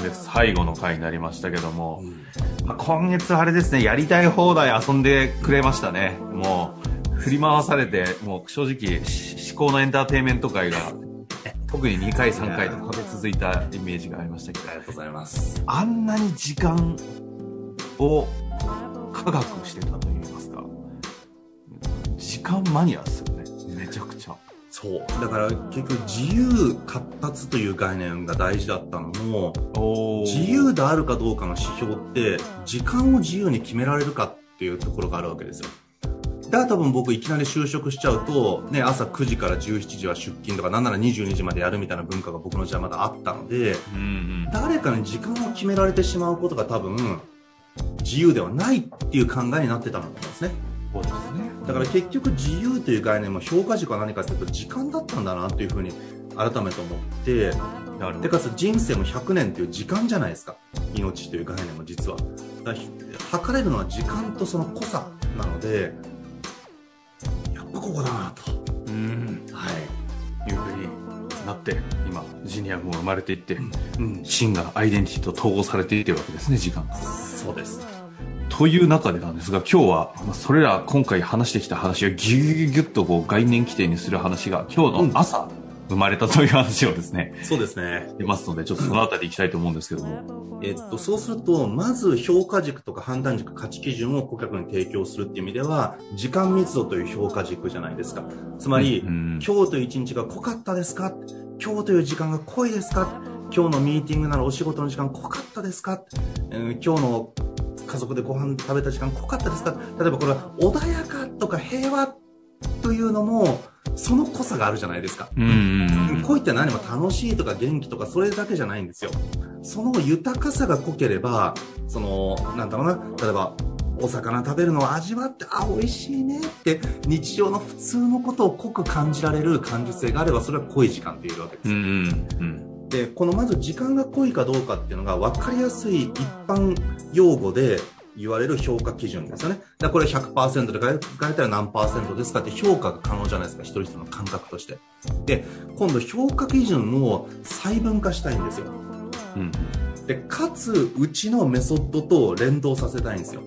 今月最後の回になりましたけども、うん、まあ、今月あれですね、やりたい放題遊んでくれましたね。もう、振り回されて、もう正直、至高のエンターテインメント界が特に2回3回とかけ続いたイメージがありましたけど。ありがとうございます。あんなに時間を科学してたといいますか。時間マニアですよねそうだから結局自由活発という概念が大事だったのも自由であるかどうかの指標って時間を自由に決められるかっていうところがあるわけですよだから多分僕いきなり就職しちゃうと、ね、朝9時から17時は出勤とか、なんなら22時までやるみたいな文化が僕の時代まだあったので、うんうん、誰かに時間を決められてしまうことが多分、自由ではないっていう考えになってたんだと思うんですね。そうですね。だから結局自由という概念も評価軸は何かというと時間だったんだなというふうに改めて思って、でかつ人生も100年という時間じゃないですか。命という概念も実は。だ測れるのは時間とその濃さなので、やっぱここだなと。うん。はい。いうふうになって今ジニアも生まれていって、うん、真がアイデンティティと統合されていってるわけですね時間そうですという中でなんですが今日はそれら今回話してきた話をギュギュギュギュッとこう概念規定にする話が今日の朝、うん生まれたという話をですね。そうですね。出ますので、ちょっとそのあたり行きたいと思うんですけども。えっと、そうすると、まず評価軸とか判断軸、価値基準を顧客に提供するっていう意味では、時間密度という評価軸じゃないですか。つまり、うん、今日という一日が濃かったですか？今日という時間が濃いですか今日のミーティングならお仕事の時間濃かったですか、えー、今日の家族でご飯食べた時間濃かったですか？例えばこれは穏やかとか平和というのも、その濃さがあるじゃないですか。恋って何も楽しいとか元気とかそれだけじゃないんですよ。その豊かさが濃ければ、その、なんだろうな、例えば、お魚食べるのを味わって、あ、美味しいねって、日常の普通のことを濃く感じられる感受性があれば、それは濃い時間って言えるわけです。うんで、このまず時間が濃いかどうかっていうのが分かりやすい一般用語で、言われる評価基準ですよね。だこれ100%で書いたら何パーセントですかって評価が可能じゃないですか、一人一人の感覚として。で、今度評価基準を細分化したいんですよ。うん、で、かつ、うちのメソッドと連動させたいんですよ。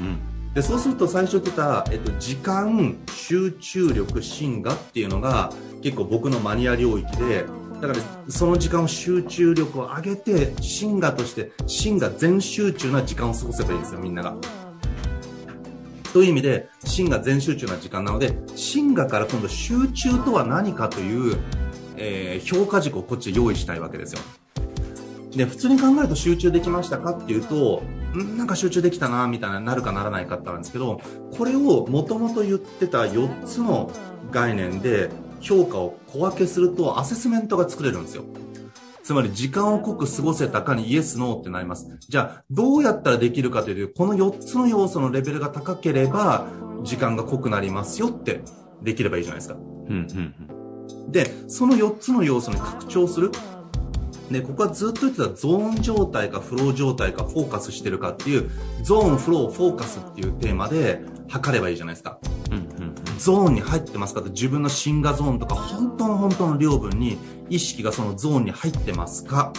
うん、で、そうすると最初言ってた、えっと、時間、集中力、芯がっていうのが結構僕のマニア領域で、だからその時間を集中力を上げてシンガとしてシンガ全集中な時間を過ごせばいいんですよみんなが。という意味でシンガ全集中な時間なのでシンガから今度集中とは何かという、えー、評価軸をこっち用意したいわけですよ。で普通に考えると集中できましたかっていうとんなんか集中できたなみたいななるかならないかってあるんですけどこれをもともと言ってた4つの概念で評価を小分けするとアセスメントが作れるんですよ。つまり時間を濃く過ごせたかにイエス、ノーってなります。じゃあ、どうやったらできるかというと、この4つの要素のレベルが高ければ、時間が濃くなりますよってできればいいじゃないですか。うんうんうん、で、その4つの要素に拡張する。で、ここはずっと言ってたゾーン状態かフロー状態かフォーカスしてるかっていう、ゾーン、フロー、フォーカスっていうテーマで測ればいいじゃないですか。うんうんゾーンに入ってますかと自分のシンガゾーンとか本当の本当の量分に意識がそのゾーンに入ってますか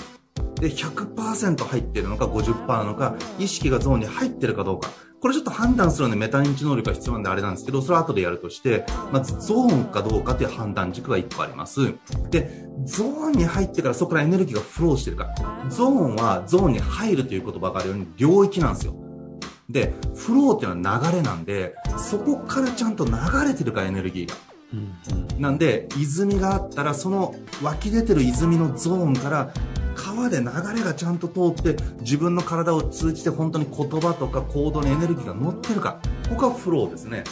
で、100%入ってるのか50%なのか、意識がゾーンに入ってるかどうか。これちょっと判断するのでメタ認知能力が必要なんであれなんですけど、それは後でやるとして、まずゾーンかどうかという判断軸が1個あります。で、ゾーンに入ってからそこからエネルギーがフローしてるか。ゾーンはゾーンに入るという言葉があるように領域なんですよ。で、フローっていうのは流れなんで、そこからちゃんと流れてるかエネルギーが。なんで、泉があったら、その湧き出てる泉のゾーンから、川で流れがちゃんと通って、自分の体を通じて本当に言葉とか行動にエネルギーが乗ってるか。ここがフローですね。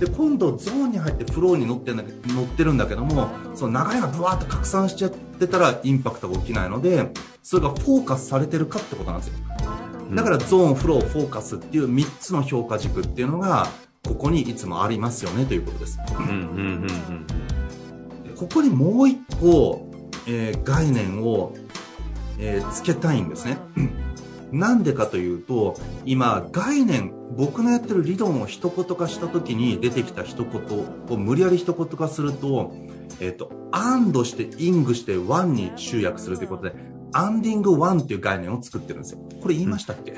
で、今度ゾーンに入ってフローに乗ってんだけ乗ってるんだけども、その流れがブワーッと拡散しちゃってたらインパクトが起きないので、それがフォーカスされてるかってことなんですよ。だからゾーン、フロー、フォーカスっていう3つの評価軸っていうのが、ここにいつもありますよねということです。ここにもう一個、えー概念を、えーつけたいんですね。なんでかというと、今、概念、僕のやってる理論を一言化した時に出てきた一言を無理やり一言化すると、えっ、と、アンドして、イングして、ワンに集約するということで、アンディングワンっていう概念を作ってるんですよ。これ言いましたっけ、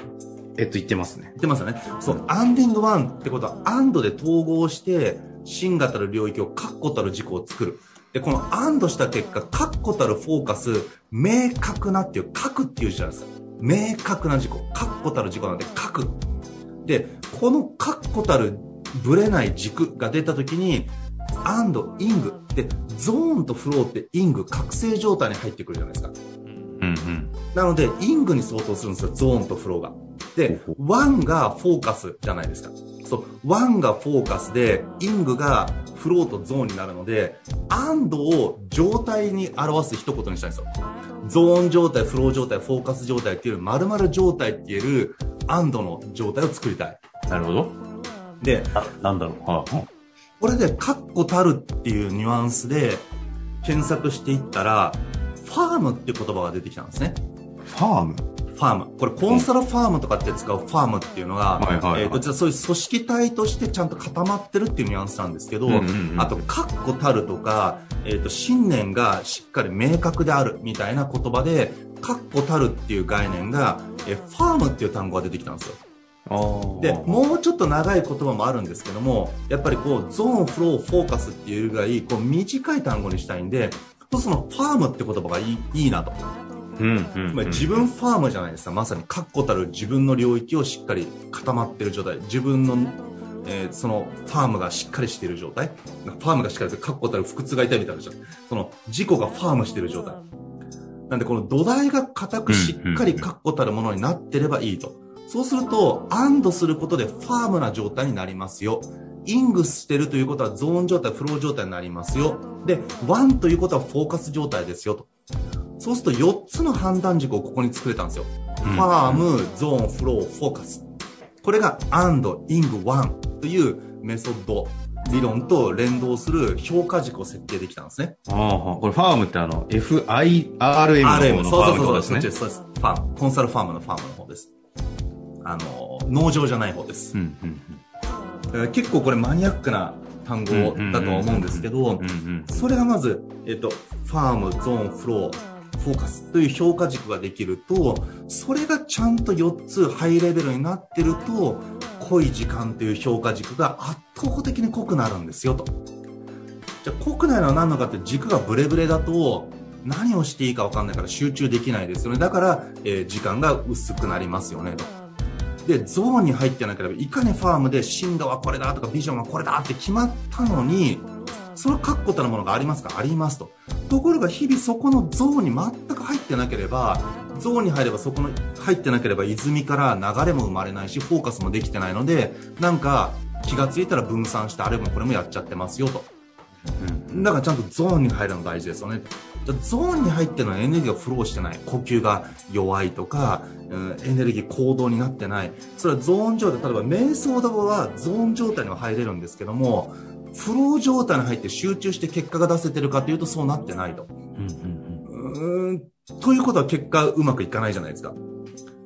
えっと、言ってますね。言ってますよね。そう、アンディングワンってことは、アンドで統合して、真がたる領域を確固たる軸を作る。で、この andした結果、確固たるフォーカス、明確なっていう、確っていう字なんですよ。明確な軸。確固たる軸なんで、確。で、この確固たるブレない軸が出た時に、 and, ing。で、ゾーンとフローって ing、覚醒状態に入ってくるじゃないですか。うんうん。なので、 ingに相当するんですよ、ゾーンとフローが。で、 oneがフォーカスじゃないですか。そう、 oneがフォーカスで、 ingがフローとゾーンになるので、 andを状態に表す一言にしたいんですよ。ゾーン状態、フロー状態、フォーカス状態っていう、〇〇状態って言える、 andの状態を作りたい。なるほど。で、あ、なんだろう。はあ、はこれで、確固たるっていうニュアンスで検索していったら、 firmっていう言葉が出てきたんですね。ファーム？ファーム。これ、コンサルファームとかって使うファームっていうのが、はいはいはいえっ、と、じゃあそういう組織体としてちゃんと固まってるっていうニュアンスなんですけど、うんうんうんあと、確固たるとか、えっ、と、信念がしっかり明確であるみたいな言葉で、確固たるっていう概念が、えファームっていう単語が出てきたんですよ。で、もうちょっと長い言葉もあるんですけども、やっぱりこう、ゾーン、フロー、フォーカスっていうぐらい、こう、短い単語にしたいんで、そのファームって言葉がいいいいなと。うんうん、つまり自分ファームじゃないですか。まさに確固たる自分の領域をしっかり固まってる状態。自分の、えーそのファームがしっかりしている状態。ファームがしっかりして確固たる不屈がいたみたいなじゃん。その自己がファームしている状態。なんでこの土台が固くしっかり確固たるものになってればいいと。そうすると、アンドすることでファームな状態になりますよ。ingしてるということはゾーン状態、フロー状態になりますよ。で、 oneということはフォーカス状態ですよと。そうすると4つの判断軸をここに作れたんですよ。 firm、ゾーン、フロー、フォーカス。これが and, ing, one というメソッド、理論と連動する評価軸を設定できたんですね。ああ、これ firmってあの、FIRM ののファーそうそうそう、ですねそうです。ファーム、コンサルファームのファームの方です。あの、農場じゃない方です。うんうんえー結構これマニアックな単語だとは思うんですけどそれがまず、えっと、ファーム、ゾーン、フロー、フォーカスという評価軸ができると、それがちゃんと4つハイレベルになってると、濃い時間という評価軸が圧倒的に濃くなるんですよと。じゃあ濃くなるのは何なのかって軸がブレブレだと、何をしていいか分かんないから集中できないですよね。だから、えー時間が薄くなりますよねと。で、ゾーンに入ってなければ、いかにファームで進化はこれだとかビジョンはこれだって決まったのに、その確固たるものがありますか？ありますと。ところが日々そこのゾーンに全く入ってなければ、ゾーンに入ればそこの入ってなければ泉から流れも生まれないし、フォーカスもできてないので、なんか気がついたら分散してあれもこれもやっちゃってますよと。うんだからちゃんとゾーンに入るの大事ですよね。ゾーンに入ってのエネルギーがフローしてない。呼吸が弱いとか、エネルギー行動になってない。それはゾーン状態。例えば瞑想動はゾーン状態には入れるんですけども、フロー状態に入って集中して結果が出せてるかというとそうなってないと。うんうんうーん、ということは結果うまくいかないじゃないですか。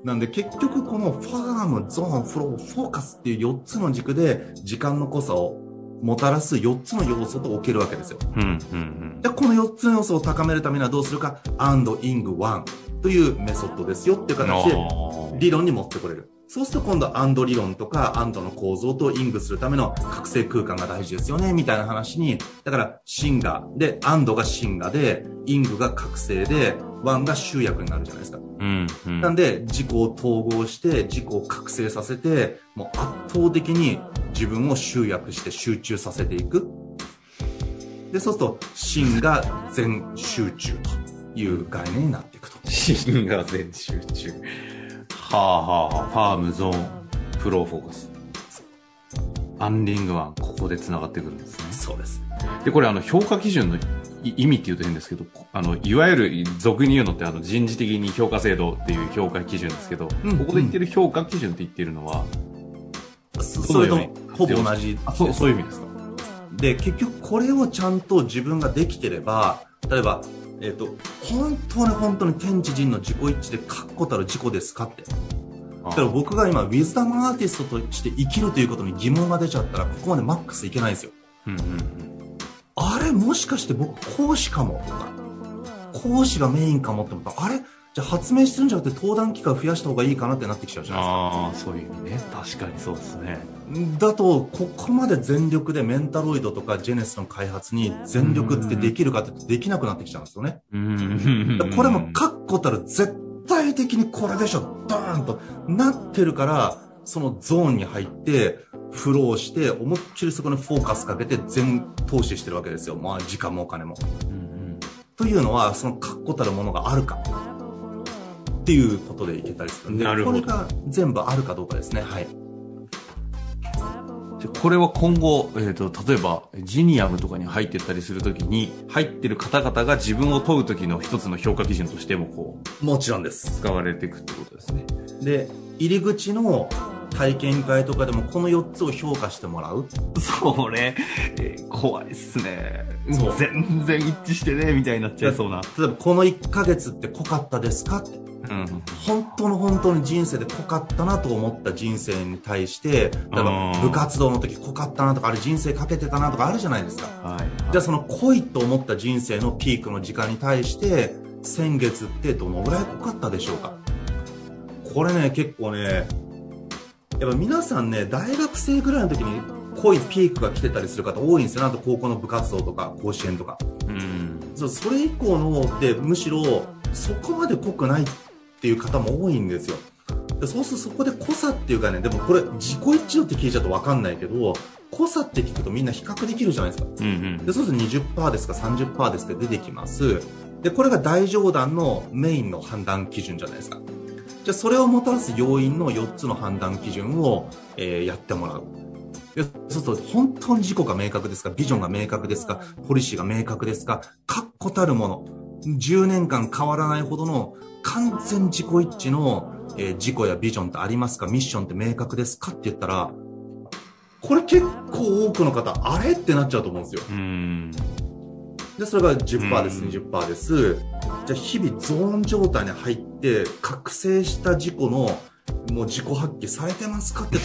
なんで結局このファーム、ゾーン、フロー、フォーカスっていう4つの軸で時間の濃さをもたらす4つの要素と置けるわけですよ。うんうんうんこの4つの要素を高めるためにはどうするか ?and, ing, one というメソッドですよっていう形で理論に持ってこれる。そうすると今度 and 理論とか and の構造とイングするための覚醒空間が大事ですよねみたいな話に、だからシンガで、and がシンガで、イングが覚醒で、1が集約になるじゃないですか。うん。うん。なんで、自己を統合して、自己を覚醒させて、もう圧倒的に自分を集約して集中させていく。で、そうすると、心が全集中という概念になっていくと。心が全集中。はあはあはあ、ファーム、ゾーン、フローフォーカス。アンディングワン、ここで繋がってくるんですね。そうです。で、これあの、評価基準のい意味って言うと変ですけど、あの、いわゆる俗に言うのってあの、人事的に評価制度っていう評価基準ですけど、うんここで言ってる評価基準って言ってるのは、そそれとほぼ同じあ、そう、そういう意味ですか？で、結局これをちゃんと自分ができてれば、例えば、えっ、と、本当に本当に天地人の自己一致で確固たる自己ですかって。だから僕が今、ウィズダムアーティストとして生きるということに疑問が出ちゃったら、ここまでマックスいけないんですよ。うんうんうん。あれ、もしかして僕講師かもとか、講師がメインかもって思ったら、あれ？じゃあ発明するんじゃなくて登壇機会増やした方がいいかなってなってきちゃうじゃないですか。ああ、そういう意味ね。確かにそうですね。だと、ここまで全力でメンタロイドとかジェネスの開発に全力ってできるかってできなくなってきちゃうんですよね。これも確固たる絶対的にこれでしょ、ドーンとなってるから、そのゾーンに入って、フローして、思いっきりそこにフォーカスかけて全投資してるわけですよ。まあ時間もお金も。うんうんというのは、その確固たるものがあるか。っていうことでいけたりするんで、なるほどこれが全部あるかどうかですね。はい。これは今後、えっ、と、例えば、ジニアムとかに入ってったりするときに、入ってる方々が自分を問うときの一つの評価基準としても、こう、もちろんです。使われていくってことですね。で、入り口の体験会とかでもこの4つを評価してもらう？それ、えー怖いっすね。全然一致してね、みたいになっちゃいそうな。例えば、この1ヶ月って濃かったですか？って。うん。本当の本当に人生で濃かったなと思った人生に対して、例えばうん部活動の時濃かったなとか、あれ人生かけてたなとかあるじゃないですか。はい。じゃあその濃いと思った人生のピークの時間に対して、先月ってどのぐらい濃かったでしょうか？これね、結構ね、やっぱ皆さんね、大学生ぐらいの時に濃いピークが来てたりする方多いんですよ。あと高校の部活動とか甲子園とか。うん。そうそれ以降のってむしろそこまで濃くないっていう方も多いんですよ。でそうするとそこで濃さっていうかね、でもこれ自己一致度って聞いちゃうとわかんないけど、濃さって聞くとみんな比較できるじゃないですか。うんうんで、そうすると20%ですか30%ですって出てきます。で、これが大上段のメインの判断基準じゃないですか。じゃあそれをもたらす要因の4つの判断基準を、えーやってもらう。でそうすると本当に自己が明確ですか？ビジョンが明確ですか？ポリシーが明確ですか？確固たるもの。10年間変わらないほどの完全自己一致の、えー自己やビジョンってありますか？ミッションって明確ですかって言ったら、これ結構多くの方、あれ？ってなっちゃうと思うんですよ。うん。で、それが10%です、うん20%です。じゃあ、日々ゾーン状態に入って、覚醒した自己の、もう自己発揮されてますかって、っ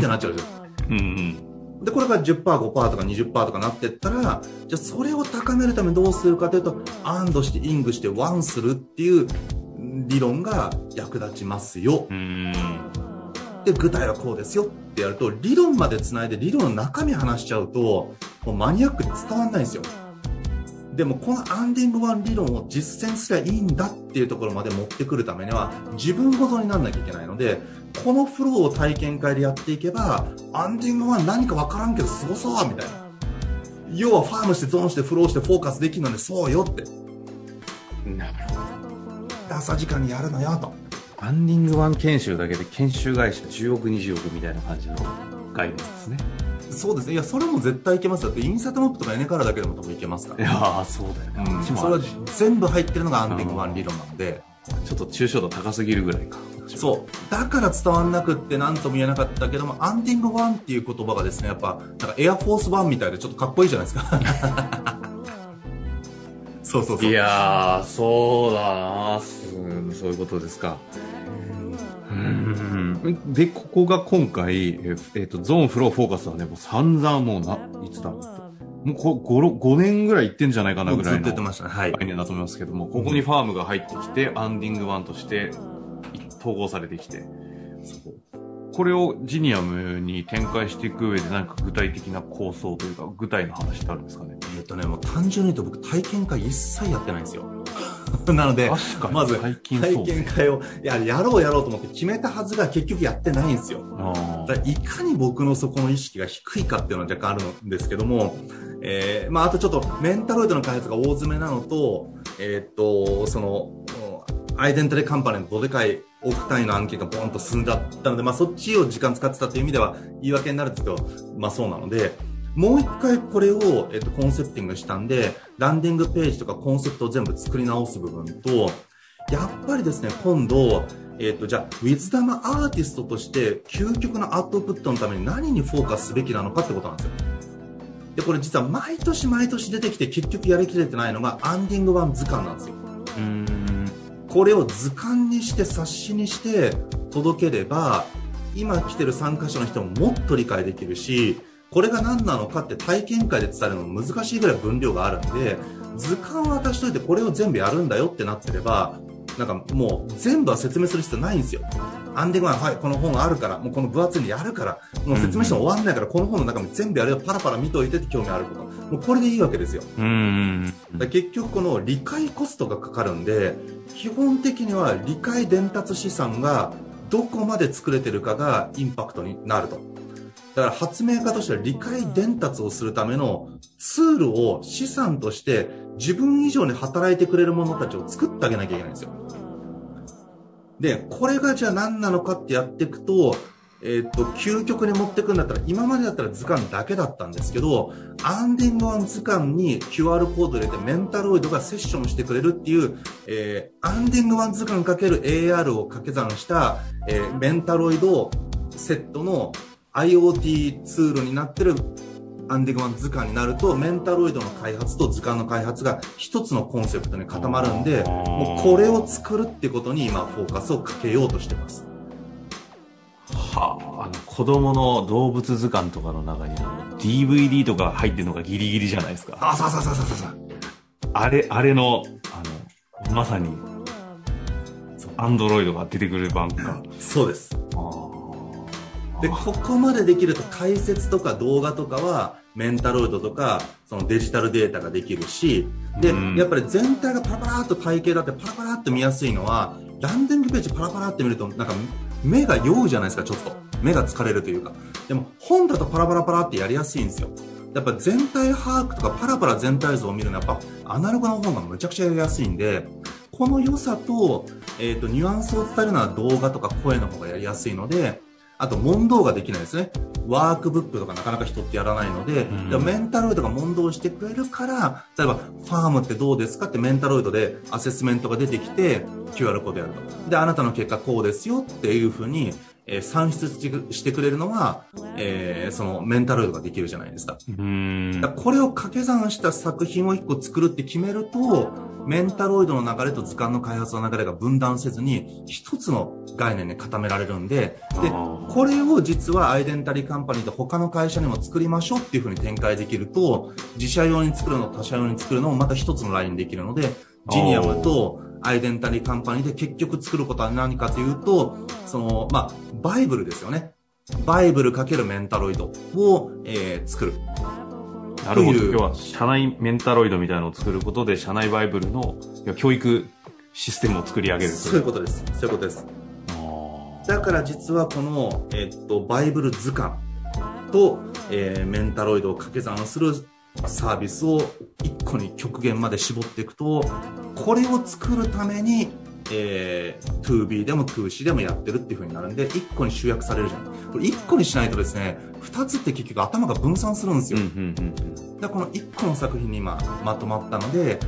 てなっちゃうじゃん。うんうん。で、これが10%、5%とか20%とかなってったら、じゃあそれを高めるためにどうするかというと、アンドして、イングして、ワンするっていう理論が役立ちますよ。うん。で、具体はこうですよってやると、理論まで繋いで理論の中身話しちゃうと、もうマニアックに伝わんないんですよ。でも、このアンディングワン理論を実践すりゃいいんだっていうところまで持ってくるためには、自分ごとになんなきゃいけないので、このフローを体験会でやっていけば、アンディングワン何かわからんけどすごそうみたいな。要はファームしてゾーンしてフローしてフォーカスできるのでそうよって。なるほど。で朝時間にやるのよと。アンディングワン研修だけで研修会社10億20億みたいな感じの概念ですね。そうですね。いや、それも絶対いけますよ。だってインサートマップとかエネカラだけでも多分いけますからい。やー、そうだよね。うん、それは全部入ってるのがアンディングワン理論なので、ちょっと抽象度高すぎるぐらいか。そう。だから伝わんなくって何とも言えなかったけども、アンディングワンっていう言葉がですね、やっぱ、なんかエアフォースワンみたいでちょっとかっこいいじゃないですか。そうそうそう。いやー、そうだなすそういうことですか。うん。で、ここが今回、えっ、えーと、ゾーンフローフォーカスはね、もう散々もうな、いつだもうこ 5, 5年ぐらい行ってんじゃないかなぐらいのずっと言ってましたね。はい。概念だと思いますけども、ここにファームが入ってきて、アンディングワンとして統合されてきて、これをジニアムに展開していく上で何か具体的な構想というか、具体の話ってあるんですかね？えっとね、もう単純に言うと僕体験会一切やってないんですよ。なので、まず体験会を、いや、やろうやろうと思って決めたはずが結局やってないんですよ。いかに僕のそこの意識が低いかっていうのは若干あるんですけども、えー、まあ、あとちょっとメンタロイドの開発が大詰めなのと、えー、っと、その、アイデンティティカンパニーのどでかい億単位の案件がボーンと進んじゃったので、まあ、そっちを時間使ってたという意味では言い訳になるんですけど、まあ、そうなので、もう一回これを、えっと、コンセプティングしたんで、ランディングページとかコンセプトを全部作り直す部分と、やっぱりですね、今度、えっ、と、じゃあ、ウィズダムアーティストとして、究極のアウトプットのために何にフォーカスすべきなのかってことなんですよ。で、これ実は毎年毎年出てきて結局やりきれてないのが、アンディングワン図鑑なんですよ。うんこれを図鑑にして冊子にして届ければ、今来てる参加者の人ももっと理解できるし、これが何なのかって体験会で伝えるのも難しいぐらい分量があるんで、図鑑渡しといてこれを全部やるんだよってなってれば、なんかもう全部は説明する必要ないんですよ。アンディグワン、はい、この本があるから、もうこの分厚いのやるから、もう説明しても終わんないから、この本の中身全部やるよ、パラパラ見といてって興味あること。もうこれでいいわけですよ。うん結局この理解コストがかかるんで、基本的には理解伝達資産がどこまで作れてるかがインパクトになると。だから発明家としては理解伝達をするためのツールを資産として自分以上に働いてくれる者たちを作ってあげなきゃいけないんですよ。で、これがじゃあ何なのかってやっていくと、えっ、と、究極に持ってくんだったら、今までだったら図鑑だけだったんですけど、アンディングワン図鑑に QR コード入れてメンタロイドがセッションしてくれるっていう、えー、アンディングワン図鑑かける AR を掛け算した、えー、メンタロイドセットの IoT ツールになってるアンディグワン図鑑になると、メンタロイドの開発と図鑑の開発が一つのコンセプトに固まるんで、もうこれを作るってことに今フォーカスをかけようとしてます。はあ、あの子供の動物図鑑とかの中に DVD とか入ってるのがギリギリじゃないですか。あ、そうそうそうそうそう。あれ、あれの、あの、まさに、アンドロイドが出てくる版か。そうです。で、ここまでできると解説とか動画とかはメンタロイドとかそのデジタルデータができるし、で、やっぱり全体がパラパラっと体系だってパラパラっと見やすいのは、ランディングページパラパラって見るとなんか目が酔うじゃないですか、ちょっと。目が疲れるというか。でも本だとパラパラパラってやりやすいんですよ。やっぱ全体把握とかパラパラ全体像を見るのはやっぱアナログの本がむちゃくちゃやりやすいんで、この良さと、えっ、ー、と、ニュアンスを伝えるのは動画とか声の方がやりやすいので、あと問答ができないですね。ワークブックとかなかなか人ってやらないので、うん、メンタロイドが問答してくれるから、例えば、ファームってどうですかってメンタロイドでアセスメントが出てきて、QR コードやると。で、あなたの結果こうですよっていうふうに、えー、算出してくれるのが、えー、そのメンタロイドができるじゃないですか。うん。だこれを掛け算した作品を一個作るって決めると、メンタロイドの流れと図鑑の開発の流れが分断せずに、一つの概念に固められるんで、で、これを実はアイデンタリーカンパニーと他の会社にも作りましょうっていうふうに展開できると、自社用に作るの、他社用に作るのもまた一つのラインできるので、ジニアムとアイデンタリーカンパニーで結局作ることは何かというと、その、まあ、バイブルですよね。バイブルかけるメンタロイドを、えー、作る。なるほど。今日は社内メンタロイドみたいなのを作ることで、社内バイブルの教育システムを作り上げるそういうことです。そういうことです。だから実はこの、えー、っと、バイブル図鑑と、えー、メンタロイドを掛け算するサービスを一個に極限まで絞っていくと、これを作るために、えー、2B でも 2C でもやってるっていう風になるんで、一個に集約されるじゃん。これ一個にしないとですね、二つって結局頭が分散するんですよ。でこの一個の作品に今まとまったので、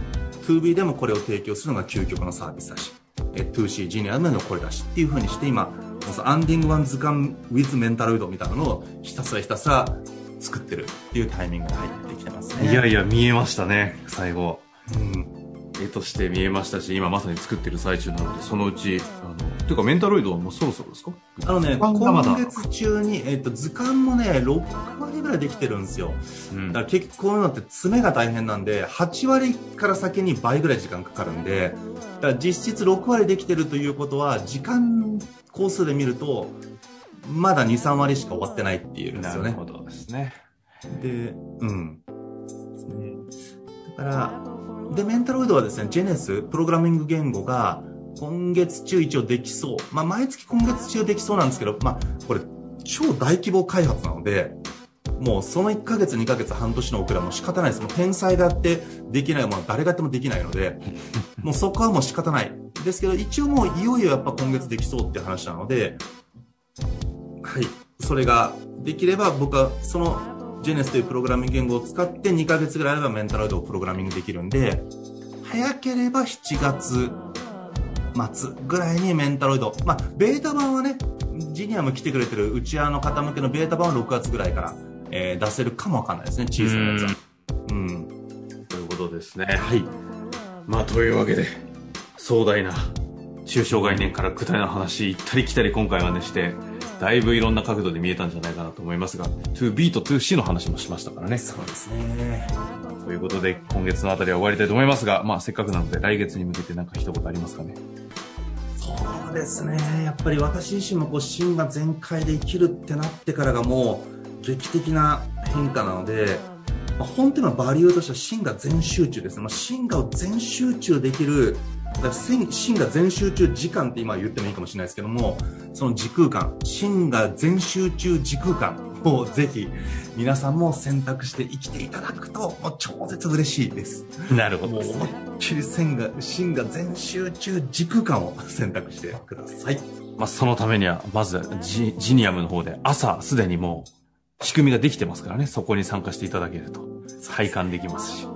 2B でもこれを提供するのが究極のサービスだし、え 2C ジュニアでもこれだしっていう風にして今、アンディングワン図鑑 with メンタロイドみたいなのをひたすらひたすら作ってるっていうタイミングが入ってね。いやいや、見えましたね、最後。うん。絵として見えましたし、今まさに作ってる最中なので、そのうち、あの、ていうかメンタロイドはもうそろそろですか？あのね、今月中に、えっ、と、図鑑もね、6割ぐらいできてるんですよ。うん、だから結構こういうのって詰めが大変なんで、8割から先に倍ぐらい時間かかるんで、だから実質6割できてるということは、時間工数で見ると、まだ2、3割しか終わってないっていうんですよね。なるほどですね。で、うん。だから、で、メンタロイドはですね、ジェネス、プログラミング言語が、今月中一応できそう。まあ、毎月今月中できそうなんですけど、まあ、これ、超大規模開発なので、もうその1ヶ月、2ヶ月、半年の遅れはもう仕方ないです。もう天才がやってできないものは誰がやってもできないので、もうそこはもう仕方ない。ですけど、一応もういよいよやっぱ今月できそうって話なので、はい。それができれば僕はそのジェネスというプログラミング言語を使って2ヶ月ぐらいあればメンタロイドをプログラミングできるんで、早ければ7月末ぐらいにメンタロイド。まあ、ベータ版はね、ジニアも来てくれてる内輪の方向けのベータ版は6月ぐらいから、えー、出せるかもわかんないですね、小さなやつは。うん。ということですね。はい。まあ、というわけで、壮大な、抽象概念から具体の話、行ったり来たり今回はねして、だいぶいろんな角度で見えたんじゃないかなと思いますが、2B と 2C の話もしましたからね。そうですね。ということで、今月のあたりは終わりたいと思いますが、まあ、せっかくなので、来月に向けて何か一言ありますかね。そうですね。やっぱり私自身もこう、芯が全開で生きるってなってからがもう、劇的な変化なので、まあ、本っていうのはバリューとしては芯が全集中ですね。まあ、芯が全集中できるだ芯が全集中時間って今言ってもいいかもしれないですけども、その時空間、芯が全集中時空間をぜひ皆さんも選択して生きていただくと、もう超絶嬉しいです。なるほど、もう思いっきり線が、芯が全集中時空間を選択してください。まあ、そのためには、まずジ、ジニアムの方で朝すでにもう仕組みができてますからね、そこに参加していただけると体感できますし。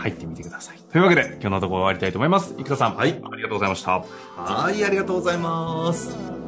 入ってみてください。というわけで、今日のところ終わりたいと思います。生田さん。はい。ありがとうございました。はい、ありがとうございます。